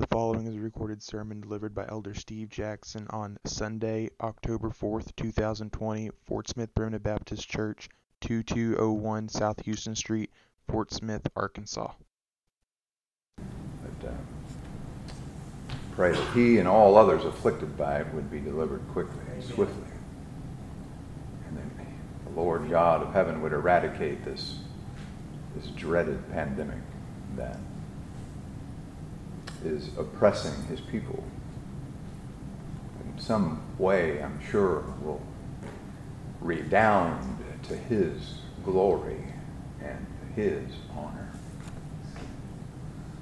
The following is a recorded sermon delivered by Elder Steve Jackson on Sunday, October 4th, 2020, Fort Smith Brennan Baptist Church, 2201 South Houston Street, Fort Smith, Arkansas. But, uh, pray that he and all others afflicted by it would be delivered quickly and swiftly. And that the Lord God of heaven would eradicate this, this dreaded pandemic that is oppressing his people. In some way, I'm sure, will redound to his glory and his honor.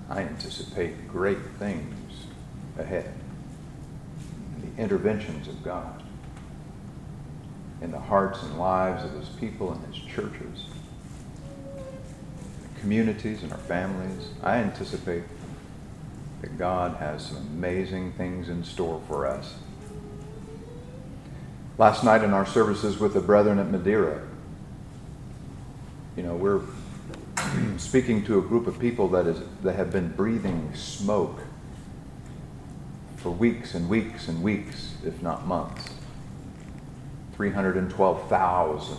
I anticipate great things ahead. The interventions of God in the hearts and lives of his people and his churches, communities and our families. I anticipate that God has some amazing things in store for us. Last night in our services with the brethren at Madera, you know, we're speaking to a group of people that, is, that have been breathing smoke for weeks and weeks and weeks, if not months. 312,000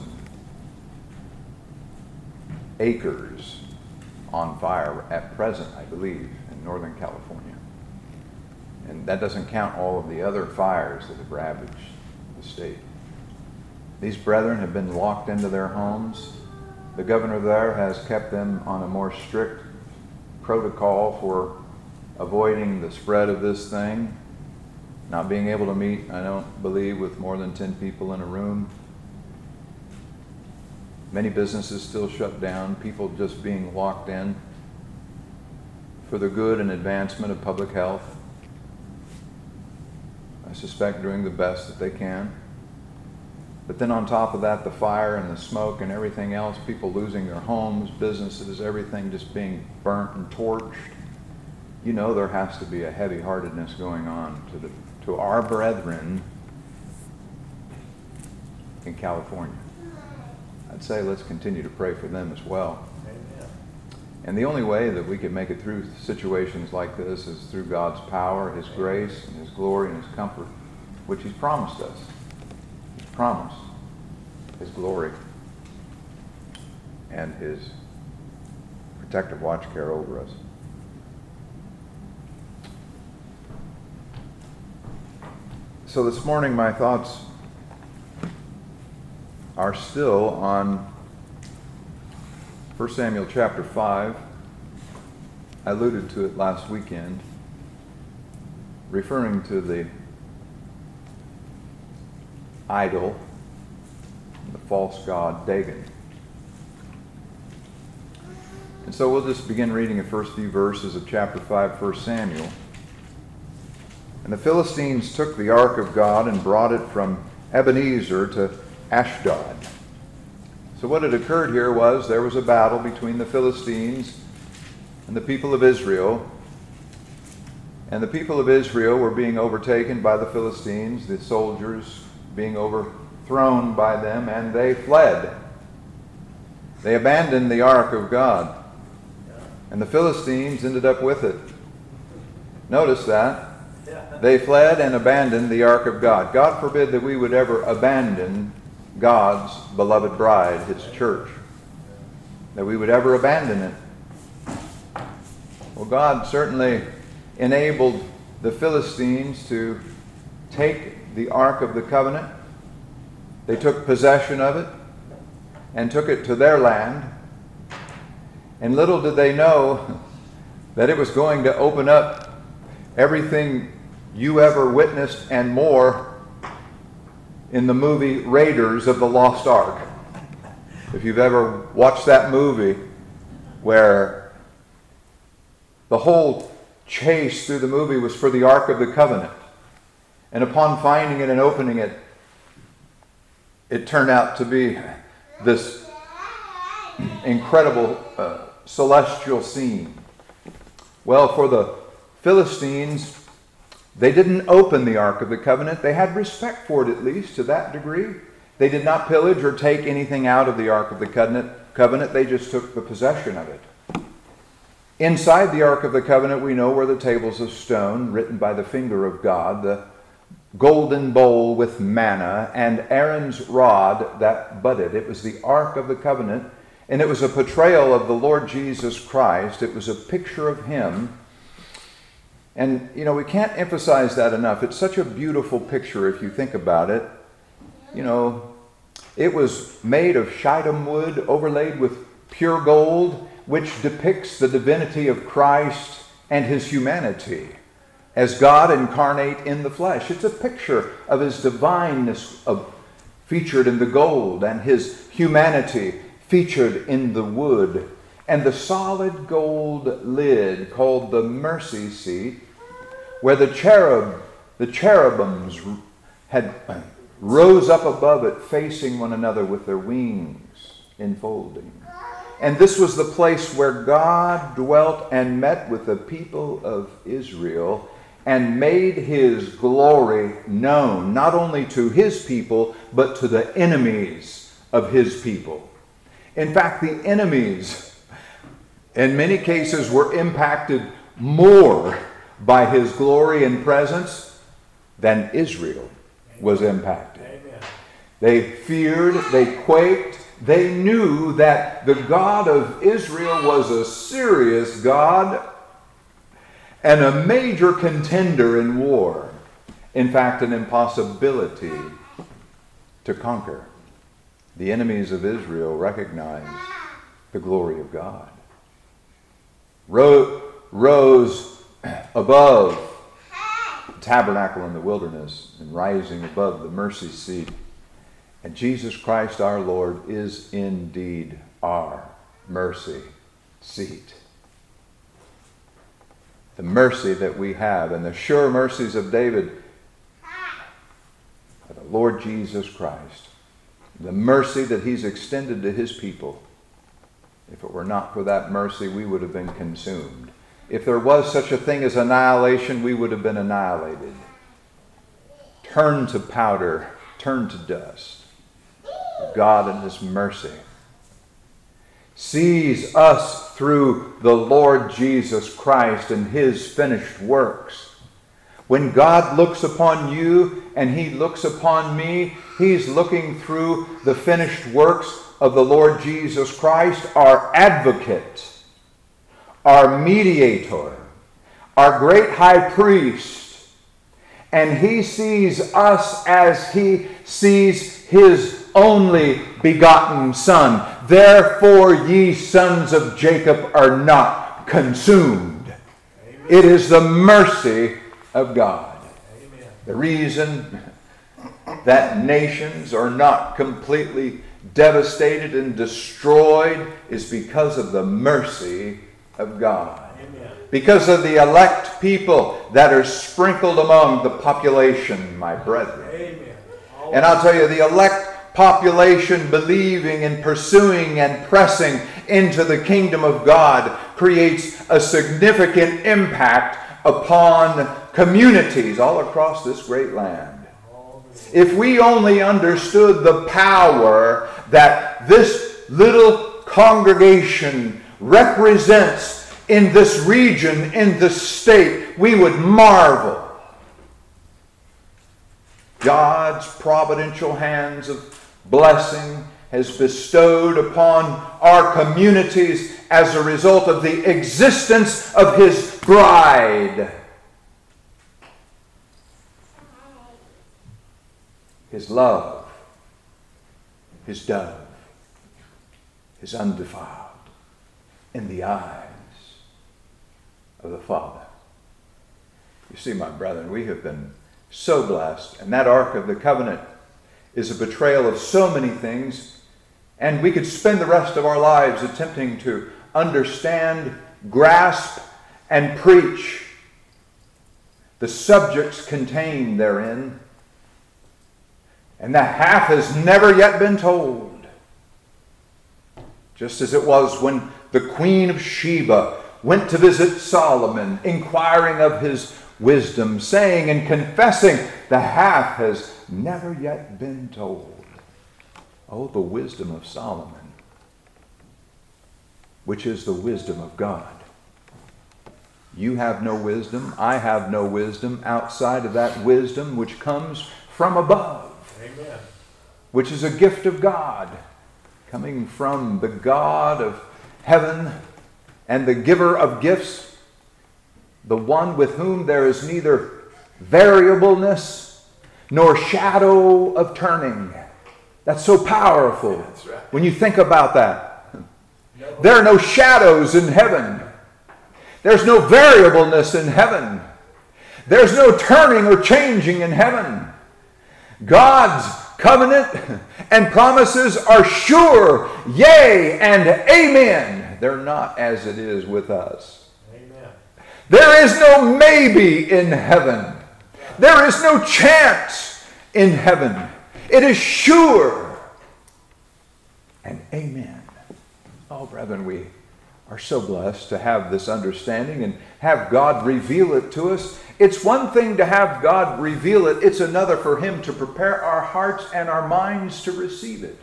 acres on fire at present, I believe. Northern California. And that doesn't count all of the other fires that have ravaged the state. These brethren have been locked into their homes. The governor there has kept them on a more strict protocol for avoiding the spread of this thing. Not being able to meet, I don't believe, with more than 10 people in a room. Many businesses still shut down, people just being locked in for the good and advancement of public health. I suspect doing the best that they can. But then on top of that, the fire and the smoke and everything else, people losing their homes, businesses, everything just being burnt and torched. You know there has to be a heavy heartedness going on to, the, to our brethren in California. I'd say let's continue to pray for them as well. And the only way that we can make it through situations like this is through God's power, His grace, and His glory, and His comfort, which He's promised us. He's promised His glory and His protective watch care over us. So this morning, my thoughts are still on 1 Samuel chapter 5, I alluded to it last weekend, referring to the idol, the false god Dagon. And so we'll just begin reading the first few verses of chapter 5, 1 Samuel. And the Philistines took the ark of God and brought it from Ebenezer to Ashdod. So, what had occurred here was there was a battle between the Philistines and the people of Israel. And the people of Israel were being overtaken by the Philistines, the soldiers being overthrown by them, and they fled. They abandoned the ark of God. And the Philistines ended up with it. Notice that. They fled and abandoned the ark of God. God forbid that we would ever abandon God's beloved bride, his church, that we would ever abandon it. Well, God certainly enabled the Philistines to take the Ark of the Covenant. They took possession of it and took it to their land. And little did they know that it was going to open up everything you ever witnessed and more in the movie Raiders of the Lost Ark. If you've ever watched that movie where the whole chase through the movie was for the Ark of the Covenant. And upon finding it and opening it, it turned out to be this incredible uh, celestial scene. Well, for the Philistines, they didn't open the Ark of the Covenant. They had respect for it, at least to that degree. They did not pillage or take anything out of the Ark of the Covenant. They just took the possession of it. Inside the Ark of the Covenant, we know were the tables of stone written by the finger of God, the golden bowl with manna, and Aaron's rod that budded. It was the Ark of the Covenant, and it was a portrayal of the Lord Jesus Christ. It was a picture of Him. And, you know, we can't emphasize that enough. It's such a beautiful picture if you think about it. You know, it was made of shittim wood overlaid with pure gold which depicts the divinity of Christ and his humanity as God incarnate in the flesh. It's a picture of his divineness of, featured in the gold and his humanity featured in the wood. And the solid gold lid called the mercy seat, where the cherub, the cherubims had uh, rose up above it, facing one another with their wings enfolding. And this was the place where God dwelt and met with the people of Israel and made his glory known, not only to his people, but to the enemies of his people. In fact, the enemies, in many cases, were impacted more by his glory and presence then Israel was impacted. They feared, they quaked, they knew that the God of Israel was a serious God and a major contender in war. In fact, an impossibility to conquer. The enemies of Israel recognized the glory of God. Rose above the tabernacle in the wilderness and rising above the mercy seat and Jesus Christ our Lord is indeed our mercy seat. The mercy that we have and the sure mercies of David are the Lord Jesus Christ. The mercy that he's extended to his people. If it were not for that mercy, we would have been consumed. If there was such a thing as annihilation, we would have been annihilated. Turned to powder, turned to dust. God in His mercy sees us through the Lord Jesus Christ and His finished works. When God looks upon you and He looks upon me, He's looking through the finished works of the Lord Jesus Christ, our advocate, our mediator, our great high priest. And He sees us as He sees His only begotten Son. Therefore, ye sons of Jacob are not consumed. Amen. It is the mercy of God. Amen. The reason that nations are not completely devastated and destroyed is because of the mercy of God. Amen. Because of the elect people that are sprinkled among the population, my brethren. And I'll tell you, the elect population believing and pursuing and pressing into the kingdom of God creates a significant impact upon communities all across this great land. If we only understood the power that this little congregation represents in this region, in this state, we would marvel. God's providential hands of blessing has bestowed upon our communities as a result of the existence of His bride. His love, His dove, His undefiled in the eyes of the Father. You see, my brethren, we have been so blessed, and that Ark of the Covenant is a betrayal of so many things, and we could spend the rest of our lives attempting to understand, grasp, and preach the subjects contained therein. And the half has never yet been told. Just as it was when the Queen of Sheba went to visit Solomon, inquiring of his wisdom, saying and confessing, The half has never yet been told. Oh, the wisdom of Solomon, which is the wisdom of God. You have no wisdom. I have no wisdom outside of that wisdom which comes from above, Amen. which is a gift of God, coming from the God of heaven and the giver of gifts, the one with whom there is neither variableness nor shadow of turning. That's so powerful That's right. when you think about that. No. There are no shadows in heaven. There's no variableness in heaven. There's no turning or changing in heaven. God's covenant and promises are sure, yea and amen. They're not as it is with us. Amen. There is no maybe in heaven. There is no chance in heaven. It is sure and amen. Oh, brethren, we are so blessed to have this understanding and have God reveal it to us. It's one thing to have God reveal it, it's another for Him to prepare our hearts and our minds to receive it.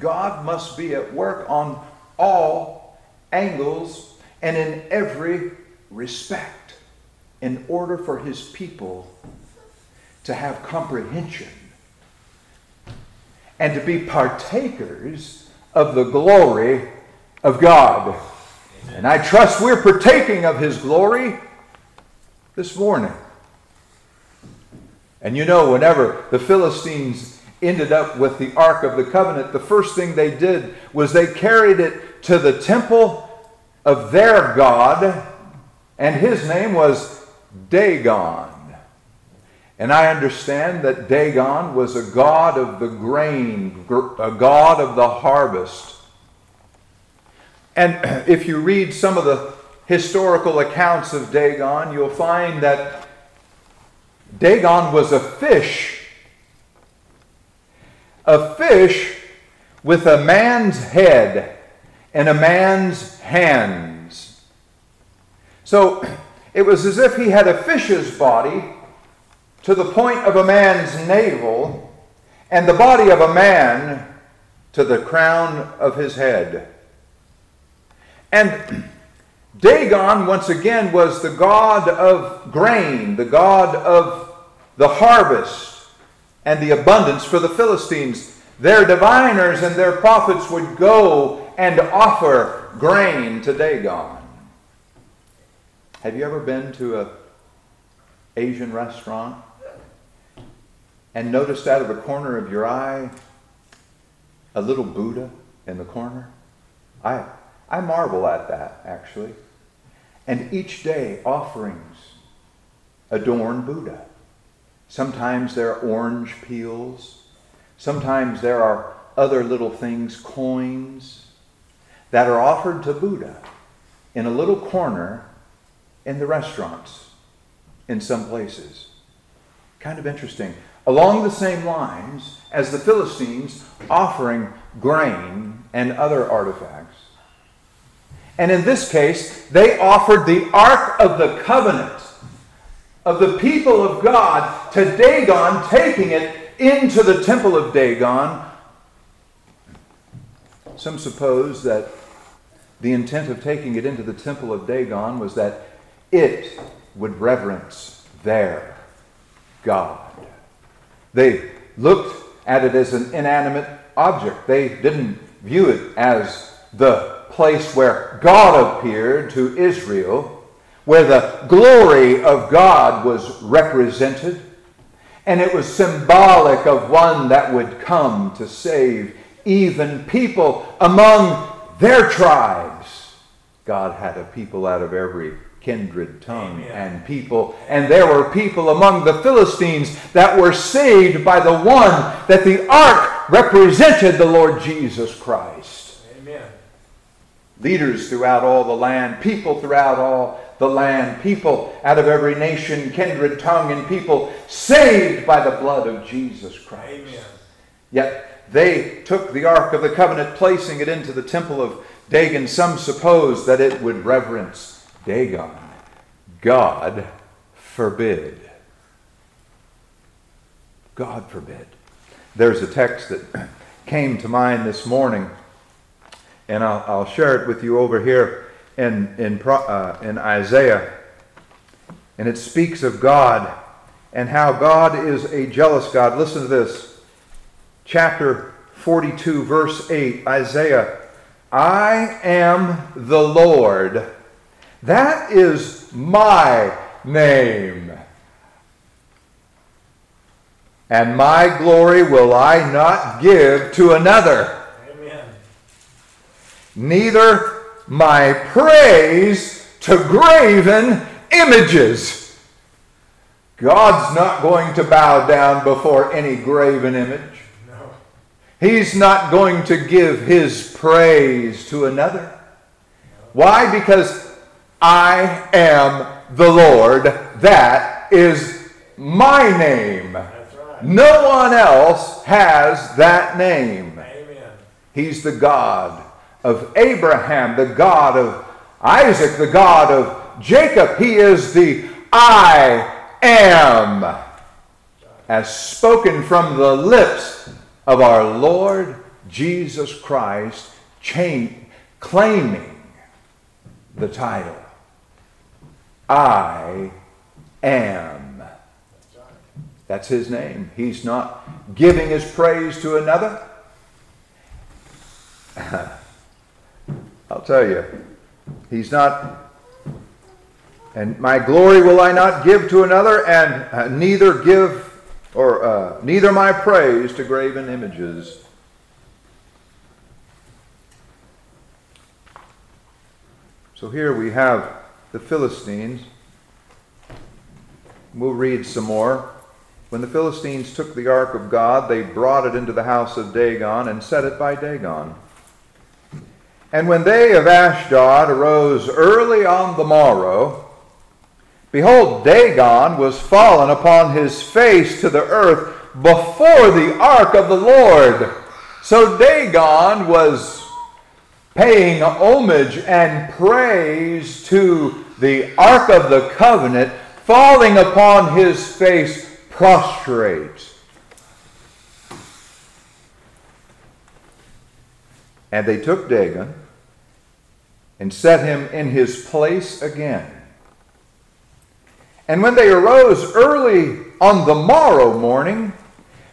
God must be at work on all angles and in every respect in order for His people to have comprehension and to be partakers of the glory of God. And I trust we're partaking of His glory this morning. And you know, whenever the Philistines ended up with the Ark of the Covenant, the first thing they did was they carried it to the temple of their God, and his name was Dagon. And I understand that Dagon was a god of the grain, a god of the harvest. And if you read some of the historical accounts of Dagon, you'll find that Dagon was a fish. A fish with a man's head and a man's hands. So it was as if he had a fish's body to the point of a man's navel and the body of a man to the crown of his head. And Dagon, once again, was the god of grain, the god of the harvest and the abundance for the Philistines. Their diviners and their prophets would go and offer grain to Dagon. Have you ever been to a Asian restaurant and noticed out of the corner of your eye a little Buddha in the corner? I I marvel at that, actually. And each day, offerings adorn Buddha. Sometimes there are orange peels. Sometimes there are other little things, coins, that are offered to Buddha in a little corner in the restaurants in some places. Kind of interesting. Along the same lines as the Philistines offering grain and other artifacts. And in this case, they offered the Ark of the Covenant of the people of God to Dagon, taking it into the temple of Dagon. Some suppose that the intent of taking it into the temple of Dagon was that it would reverence their God. They looked at it as an inanimate object, they didn't view it as the place where God appeared to Israel, where the glory of God was represented, and it was symbolic of one that would come to save even people among their tribes. God had a people out of every kindred tongue Amen. and people. And there were people among the Philistines that were saved by the one that the ark represented the Lord Jesus Christ leaders throughout all the land, people throughout all the land, people out of every nation, kindred, tongue, and people saved by the blood of Jesus Christ. Amen. Yet they took the Ark of the Covenant, placing it into the temple of Dagon. Some suppose that it would reverence Dagon. God forbid. God forbid. There's a text that came to mind this morning and I'll, I'll share it with you over here in, in, uh, in Isaiah, and it speaks of God and how God is a jealous God. Listen to this. Chapter 42, verse 8, Isaiah. I am the Lord. That is my name. And my glory will I not give to another. Neither my praise to graven images. God's not going to bow down before any graven image. No. He's not going to give his praise to another. No. Why? Because I am the Lord. That is my name. Right. No one else has that name. Amen. He's the God of Abraham, the God of Isaac, the God of Jacob. He is the I am, as spoken from the lips of our Lord Jesus Christ, chain, claiming the title I am. That's his name. He's not giving his praise to another. I'll tell you, he's not. And my glory will I not give to another, and uh, neither give, or uh, neither my praise to graven images. So here we have the Philistines. We'll read some more. When the Philistines took the ark of God, they brought it into the house of Dagon and set it by Dagon. And when they of Ashdod arose early on the morrow, behold, Dagon was fallen upon his face to the earth before the ark of the Lord. So Dagon was paying homage and praise to the Ark of the Covenant, falling upon his face prostrate. And they took Dagon and set him in his place again. And when they arose early on the morrow morning,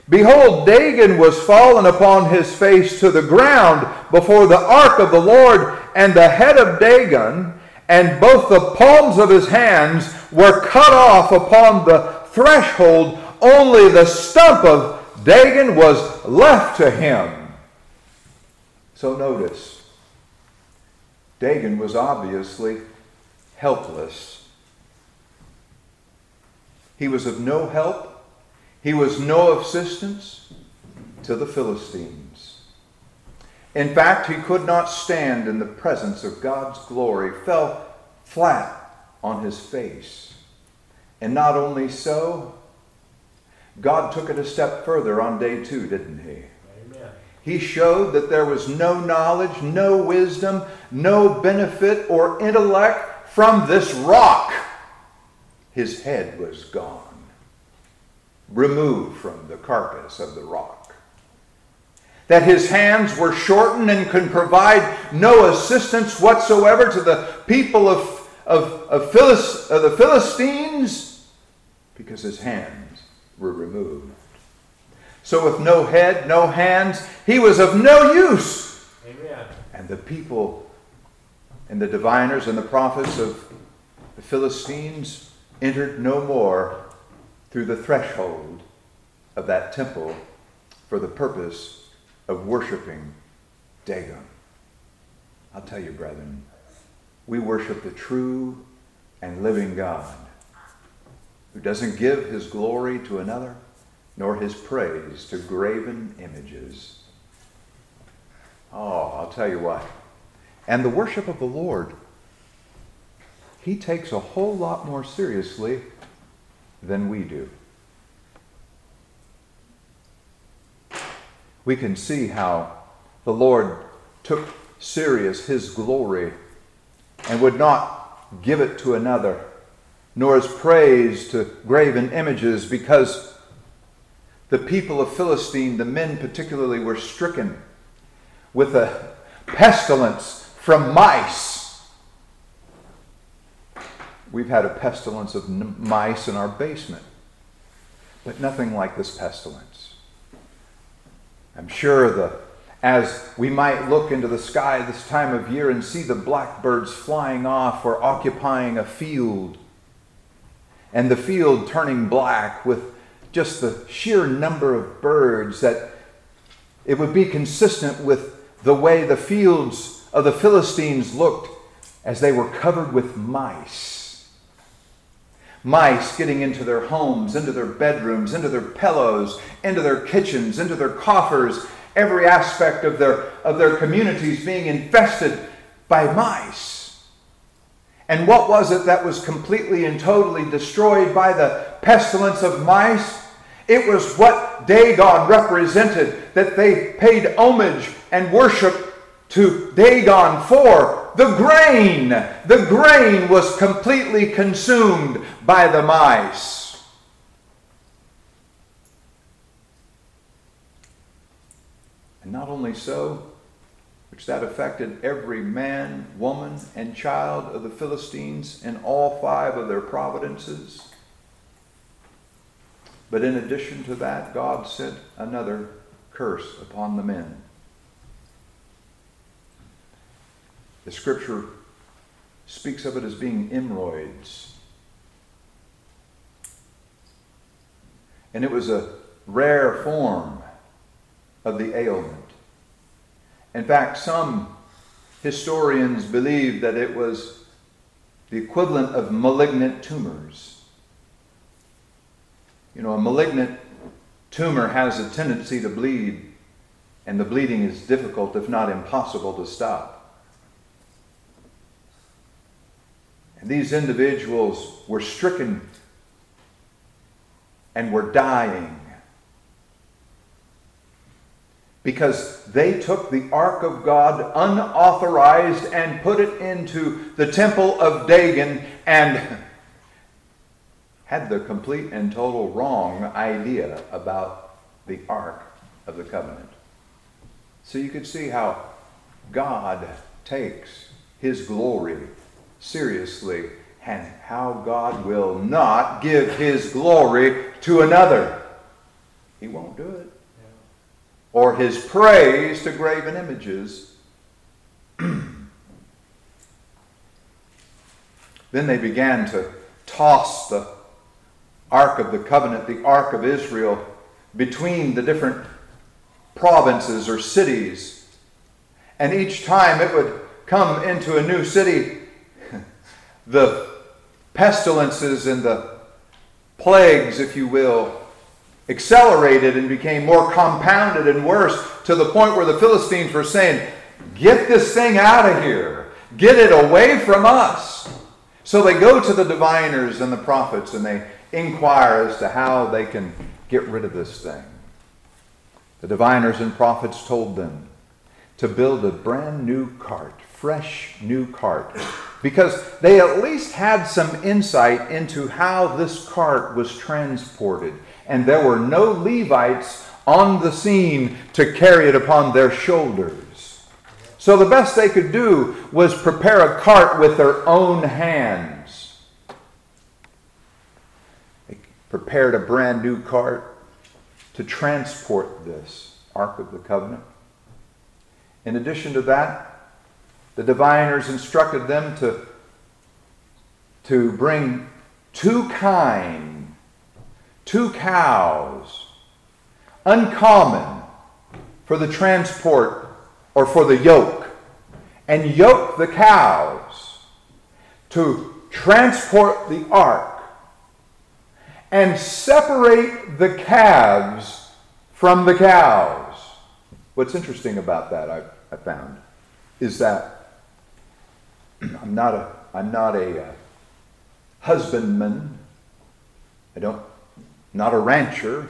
behold, Dagon was fallen upon his face to the ground before the ark of the Lord, and the head of Dagon and both the palms of his hands were cut off upon the threshold. Only the stump of Dagon was left to him. So notice, Dagon was obviously helpless. He was of no help, he was no assistance to the Philistines. In fact, he could not stand in the presence of God's glory, fell flat on his face. And not only so, God took it a step further on day two, didn't he? He showed that there was no knowledge, no wisdom, no benefit or intellect from this rock. His head was gone, removed from the carcass of the rock that his hands were shortened and could provide no assistance whatsoever to the people of, of, of, Philist, of the Philistines because his hands were removed. So, with no head, no hands, he was of no use. Amen. And the people and the diviners and the prophets of the Philistines entered no more through the threshold of that temple for the purpose of worshiping Dagon. I'll tell you, brethren, we worship the true and living God who doesn't give his glory to another nor his praise to graven images. Oh, I'll tell you what. And the worship of the Lord, he takes a whole lot more seriously than we do. we can see how the Lord took serious his glory and would not give it to another, nor his praise to graven images, because the people of Philistine, the men particularly, were stricken with a pestilence from mice. we've had a pestilence of mice in our basement, but nothing like this pestilence. I'm sure the as we might look into the sky this time of year and see the blackbirds flying off or occupying a field, and the field turning black with just the sheer number of birds, that it would be consistent with the way the fields of the Philistines looked as they were covered with mice. Mice getting into their homes, into their bedrooms, into their pillows, into their kitchens, into their coffers, every aspect of their, of their communities being infested by mice. And what was it that was completely and totally destroyed by the pestilence of mice? It was what Dagon represented, that they paid homage and worship to Dagon for. The grain. The grain was completely consumed by the mice. And not only so, which that affected every man, woman, and child of the Philistines in all five of their providences. But in addition to that, God sent another curse upon the men. The scripture speaks of it as being emerods. And it was a rare form of the ailment. In fact, some historians believe that it was the equivalent of malignant tumors. You know, a malignant tumor has a tendency to bleed, and the bleeding is difficult, if not impossible, to stop. And these individuals were stricken and were dying because they took the ark of God unauthorized and put it into the temple of Dagon and had the complete and total wrong idea about the ark of the covenant. So you could see how God takes his glory seriously and how God will not give his glory to another. He won't do it or his praise to graven images. then they began to toss the Ark of the Covenant, the Ark of Israel, between the different provinces or cities. And each time it would come into a new city, the pestilences and the plagues, if you will, accelerated and became more compounded and worse to the point where the Philistines were saying, Get this thing out of here, get it away from us. So they go to the diviners and the prophets and they inquire as to how they can get rid of this thing. The diviners and prophets told them to build a brand new cart, fresh new cart, because they at least had some insight into how this cart was transported and there were no Levites on the scene to carry it upon their shoulders. So the best they could do was prepare a cart with their own hands. They prepared a brand new cart to transport this Ark of the Covenant. In addition to that, the diviners instructed them to, to bring two kine two cows, uncommon for the transport or for the yoke, and yoke the cows to transport the ark and separate the calves from the cows. What's interesting about that, I, I found, is that I'm not a, I'm not a uh, husbandman. I don't not a rancher,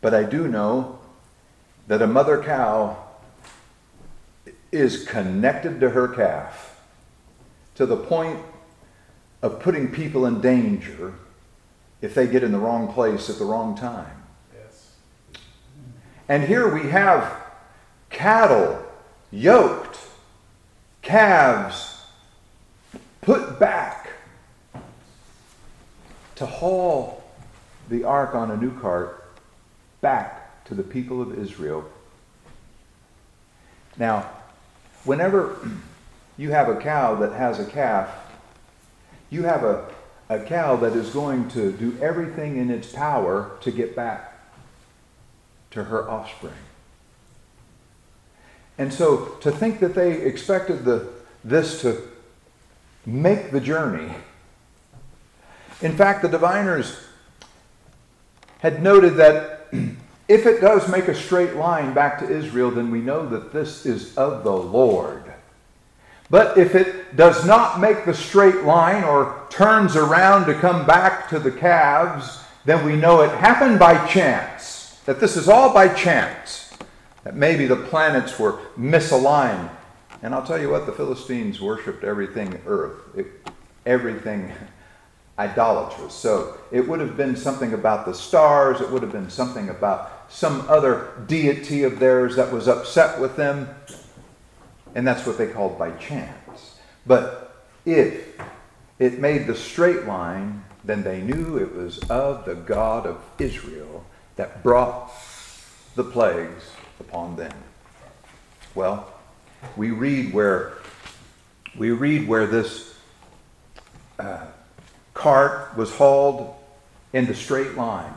but I do know that a mother cow is connected to her calf to the point of putting people in danger if they get in the wrong place at the wrong time. Yes. And here we have cattle yoked, calves put back to haul the ark on a new cart back to the people of Israel. Now, whenever you have a cow that has a calf, you have a, a cow that is going to do everything in its power to get back to her offspring. And so to think that they expected the, this to make the journey. In fact, the diviners had noted that if it does make a straight line back to Israel, then we know that this is of the Lord. But if it does not make the straight line or turns around to come back to the calves, then we know it happened by chance. That this is all by chance. That maybe the planets were misaligned. And I'll tell you what, the Philistines worshipped everything earth, it, everything idolatrous. So it would have been something about the stars, it would have been something about some other deity of theirs that was upset with them. And that's what they called by chance. But if it made the straight line, then they knew it was of the God of Israel that brought the plagues upon them. Well, we read where we read where this uh, cart was hauled in the straight line,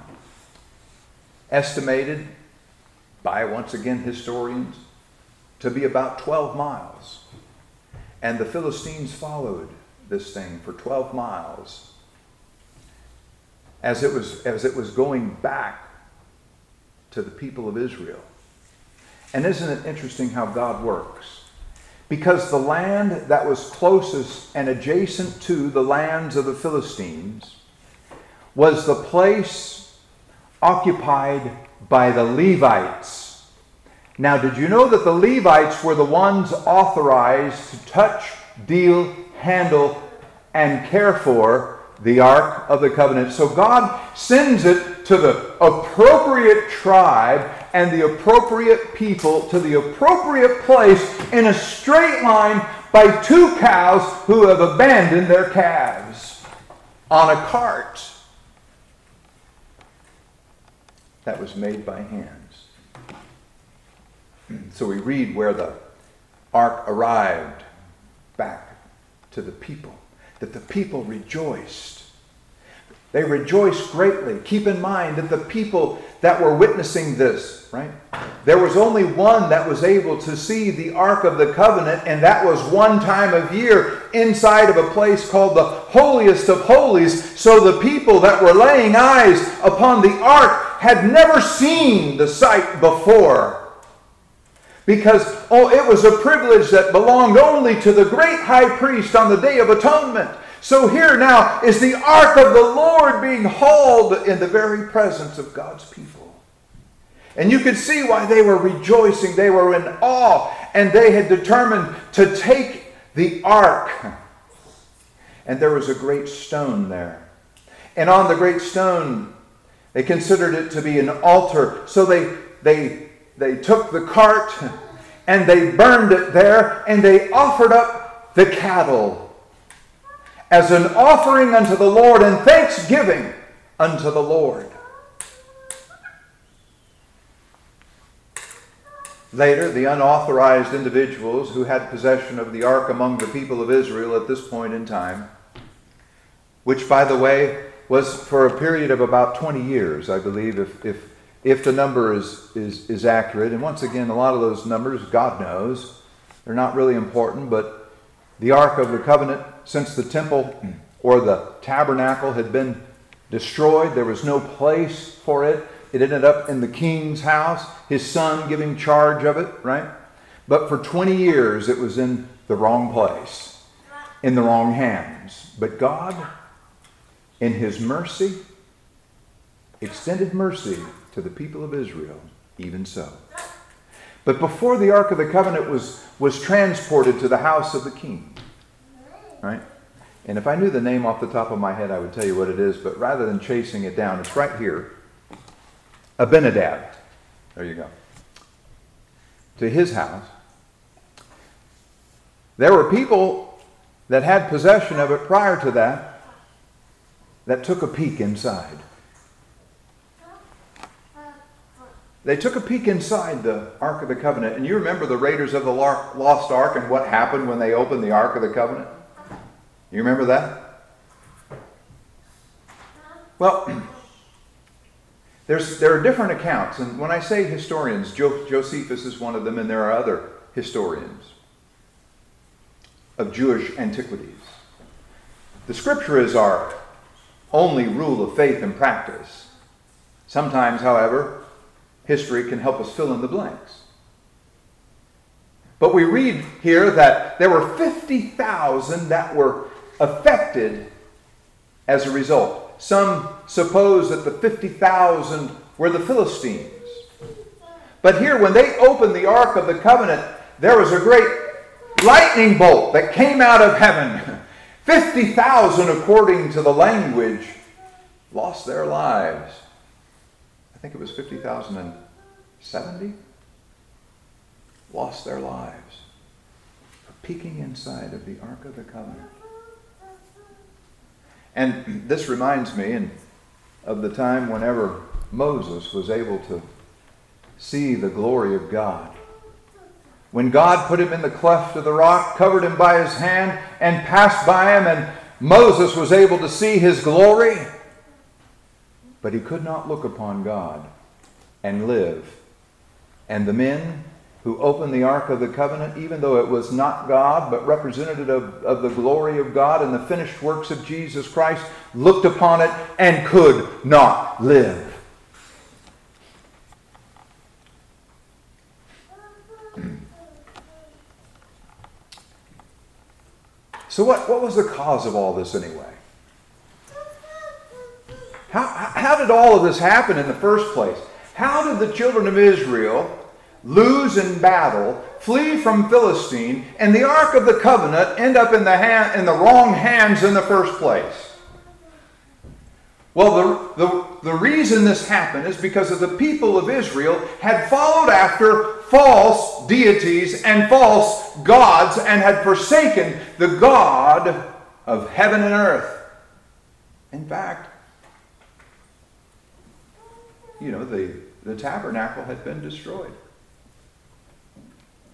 estimated by once again historians to be about 12 miles. And the Philistines followed this thing for 12 miles as it was, as it was going back to the people of Israel. And isn't it interesting how God works? Because the land that was closest and adjacent to the lands of the Philistines was the place occupied by the Levites now, did you know that the Levites were the ones authorized to touch, deal, handle, and care for the Ark of the Covenant? So God sends it to the appropriate tribe and the appropriate people to the appropriate place in a straight line by two cows who have abandoned their calves on a cart that was made by hand. So we read where the ark arrived back to the people, that the people rejoiced. They rejoiced greatly. Keep in mind that the people that were witnessing this, right? There was only one that was able to see the Ark of the Covenant, and that was one time of year inside of a place called the Holiest of Holies. So the people that were laying eyes upon the Ark had never seen the sight before. Because, oh, it was a privilege that belonged only to the great high priest on the Day of Atonement. So here now is the ark of the Lord being hauled in the very presence of God's people. And you could see why they were rejoicing. They were in awe. And they had determined to take the ark. And there was a great stone there. And on the great stone, they considered it to be an altar. So they, they they took the cart and they burned it there and they offered up the cattle as an offering unto the Lord and thanksgiving unto the Lord. Later, the unauthorized individuals who had possession of the ark among the people of Israel at this point in time, which, by the way, was for a period of about 20 years, I believe, if, if if the number is, is, is accurate. And once again, a lot of those numbers, God knows, they're not really important, but the Ark of the Covenant, since the temple or the tabernacle had been destroyed, there was no place for it. It ended up in the king's house, his son giving charge of it, right? But for 20 years, it was in the wrong place, in the wrong hands. But God, in his mercy, extended mercy to the people of Israel, even so. But before the Ark of the Covenant was, was transported to the house of the king, right? And if I knew the name off the top of my head, I would tell you what it is, but rather than chasing it down, it's right here Abinadab. There you go. To his house. There were people that had possession of it prior to that, that took a peek inside. They took a peek inside the Ark of the Covenant. And you remember the Raiders of the Lost Ark and what happened when they opened the Ark of the Covenant? You remember that? Well, there's, there are different accounts. And when I say historians, jo- Josephus is one of them, and there are other historians of Jewish antiquities. The scripture is our only rule of faith and practice. Sometimes, however, history can help us fill in the blanks. But we read here that there were 50,000 that were affected as a result. Some suppose that the 50,000 were the Philistines. But here, when they opened the Ark of the Covenant, there was a great lightning bolt that came out of heaven. 50,000, according to the language, lost their lives. Think it was 50,070 lost their lives for peeking inside of the Ark of the Covenant. And this reminds me of the time whenever Moses was able to see the glory of God. When God put him in the cleft of the rock, covered him by his hand, and passed by him, and Moses was able to see his glory, but he could not look upon God and live. And the men who opened the Ark of the Covenant, even though it was not God, but representative of, of the glory of God and the finished works of Jesus Christ, looked upon it and could not live. So, what, what was the cause of all this anyway? How, how did all of this happen in the first place? How did the children of Israel lose in battle, flee from Philistine, and the Ark of the Covenant end up in the, hand, in the wrong hands in the first place? Well, the, the, the reason this happened is because of the people of Israel had followed after false deities and false gods and had forsaken the God of heaven and earth. In fact, you know, the, the tabernacle had been destroyed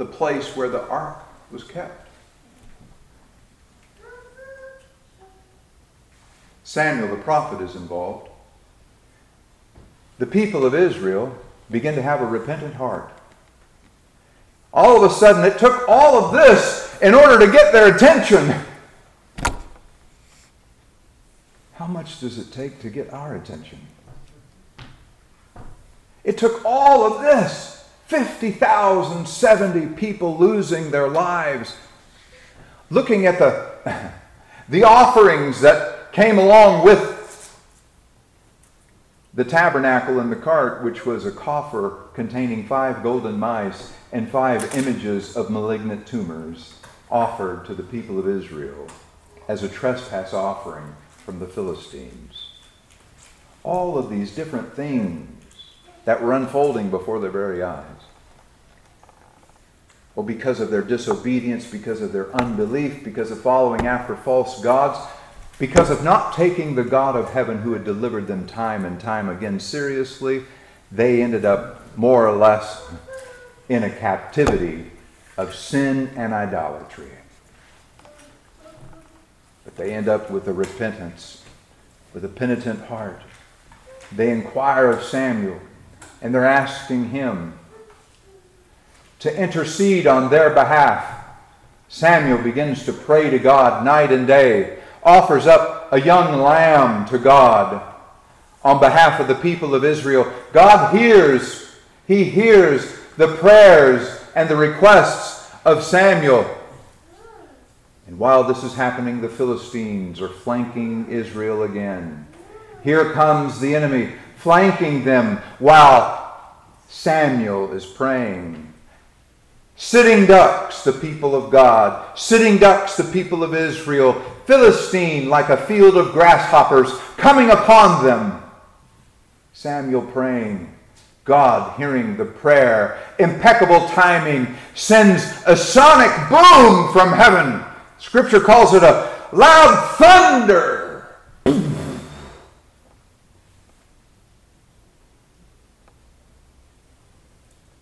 the place where the ark was kept. Samuel the prophet is involved. The people of Israel begin to have a repentant heart. All of a sudden, it took all of this in order to get their attention. How much does it take to get our attention? It took all of this 50,000, 70 people losing their lives. Looking at the, the offerings that came along with the tabernacle and the cart, which was a coffer containing five golden mice and five images of malignant tumors offered to the people of Israel as a trespass offering from the Philistines. All of these different things that were unfolding before their very eyes. Well, because of their disobedience, because of their unbelief, because of following after false gods, because of not taking the God of heaven who had delivered them time and time again seriously, they ended up more or less in a captivity of sin and idolatry. But they end up with a repentance, with a penitent heart. They inquire of Samuel, and they're asking him to intercede on their behalf. Samuel begins to pray to God night and day, offers up a young lamb to God on behalf of the people of Israel. God hears, He hears the prayers and the requests of Samuel. And while this is happening, the Philistines are flanking Israel again. Here comes the enemy, flanking them while Samuel is praying. Sitting ducks, the people of God. Sitting ducks, the people of Israel. Philistine, like a field of grasshoppers, coming upon them. Samuel praying. God, hearing the prayer, impeccable timing, sends a sonic boom from heaven. Scripture calls it a loud thunder.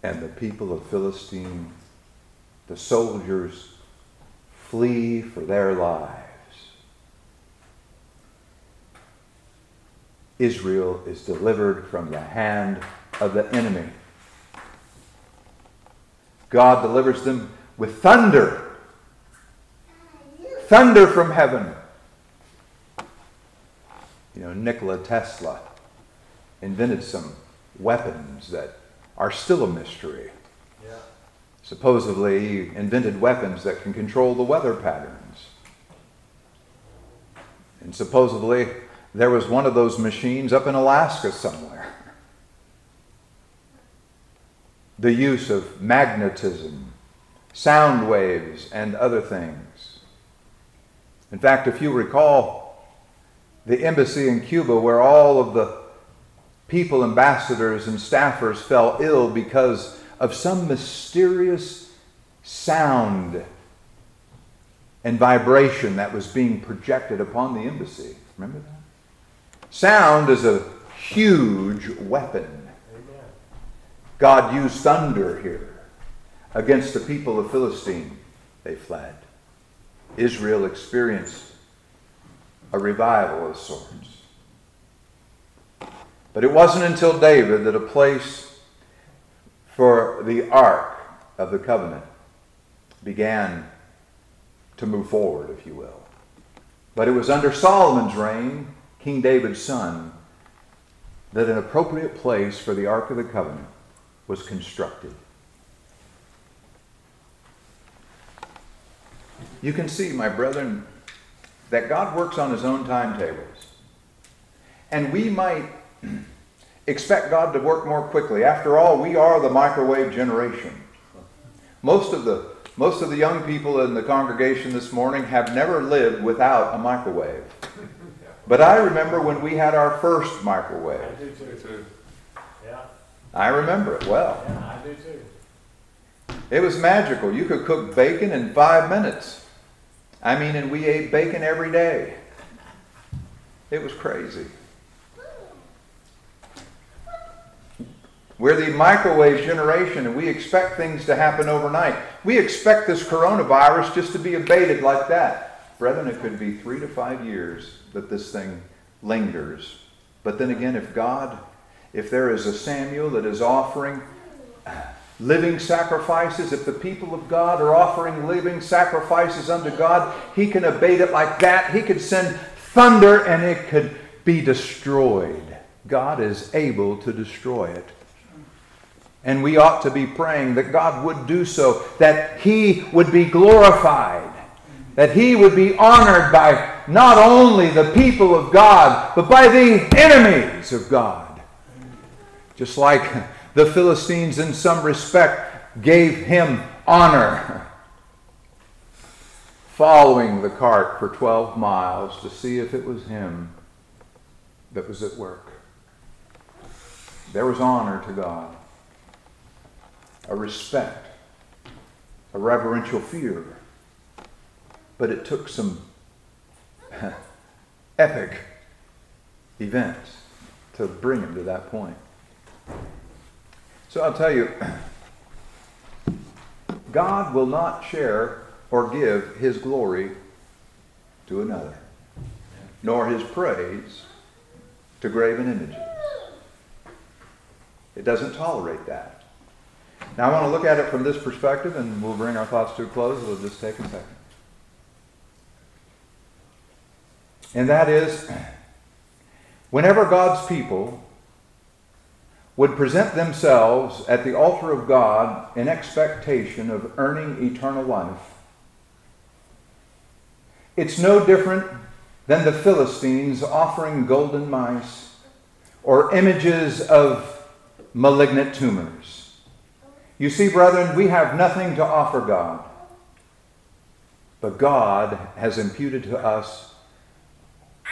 And the people of Philistine, the soldiers, flee for their lives. Israel is delivered from the hand of the enemy. God delivers them with thunder. Thunder from heaven. You know, Nikola Tesla invented some weapons that are still a mystery. Yeah. Supposedly, he invented weapons that can control the weather patterns. And supposedly, there was one of those machines up in Alaska somewhere. The use of magnetism, sound waves, and other things. In fact, if you recall, the embassy in Cuba, where all of the people, ambassadors, and staffers fell ill because of some mysterious sound and vibration that was being projected upon the embassy. Remember that? Sound is a huge weapon. God used thunder here against the people of Philistine. They fled. Israel experienced a revival of sorts. But it wasn't until David that a place for the Ark of the Covenant began to move forward, if you will. But it was under Solomon's reign King David's son, that an appropriate place for the Ark of the Covenant was constructed. You can see, my brethren, that God works on his own timetables. And we might expect God to work more quickly. After all, we are the microwave generation. Most of the most of the young people in the congregation this morning have never lived without a microwave. But I remember when we had our first microwave. I do too. Yeah. I remember it well. Yeah, I do too. It was magical. You could cook bacon in five minutes. I mean, and we ate bacon every day. It was crazy. We're the microwave generation and we expect things to happen overnight. We expect this coronavirus just to be abated like that. Brethren, it could be three to five years that this thing lingers. But then again, if God, if there is a Samuel that is offering living sacrifices, if the people of God are offering living sacrifices unto God, He can abate it like that. He could send thunder and it could be destroyed. God is able to destroy it. And we ought to be praying that God would do so, that He would be glorified that he would be honored by not only the people of God, but by the enemies of God. Just like the Philistines, in some respect, gave him honor. Following the cart for 12 miles to see if it was him that was at work. There was honor to God, a respect, a reverential fear but it took some epic events to bring him to that point. So I'll tell you, God will not share or give his glory to another, nor his praise to graven images. It doesn't tolerate that. Now I want to look at it from this perspective, and we'll bring our thoughts to a close. We'll just take a second. And that is, whenever God's people would present themselves at the altar of God in expectation of earning eternal life, it's no different than the Philistines offering golden mice or images of malignant tumors. You see, brethren, we have nothing to offer God, but God has imputed to us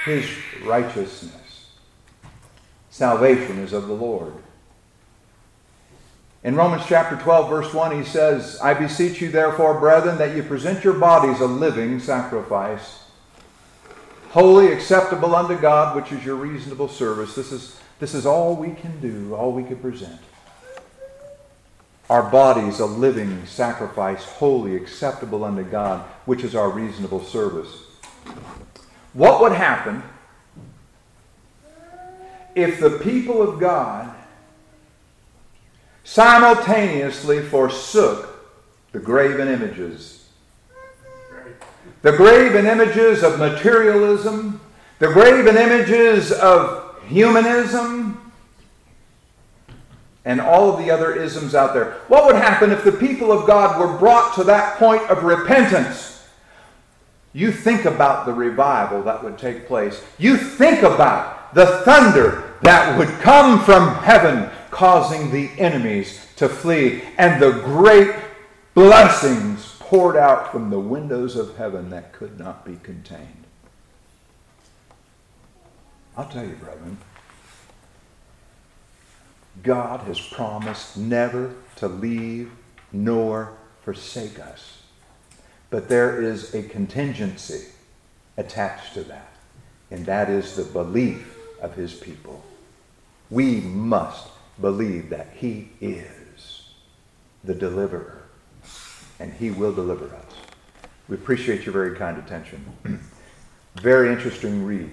his righteousness. Salvation is of the Lord. In Romans chapter 12, verse 1, he says, I beseech you, therefore, brethren, that you present your bodies a living sacrifice, holy, acceptable unto God, which is your reasonable service. This is, this is all we can do, all we can present. Our bodies a living sacrifice, holy, acceptable unto God, which is our reasonable service. What would happen if the people of God simultaneously forsook the graven images? The graven images of materialism, the graven images of humanism, and all of the other isms out there. What would happen if the people of God were brought to that point of repentance? You think about the revival that would take place. You think about the thunder that would come from heaven, causing the enemies to flee, and the great blessings poured out from the windows of heaven that could not be contained. I'll tell you, brethren, God has promised never to leave nor forsake us. But there is a contingency attached to that, and that is the belief of his people. We must believe that he is the deliverer, and he will deliver us. We appreciate your very kind attention. very interesting read.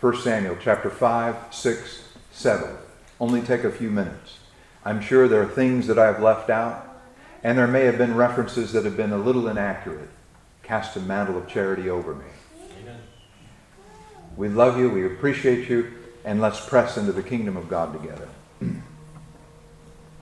1 Samuel chapter 5, 6, 7 only take a few minutes. I'm sure there are things that I've left out, and there may have been references that have been a little inaccurate. Cast a mantle of charity over me. Amen. We love you, we appreciate you, and let's press into the kingdom of God together.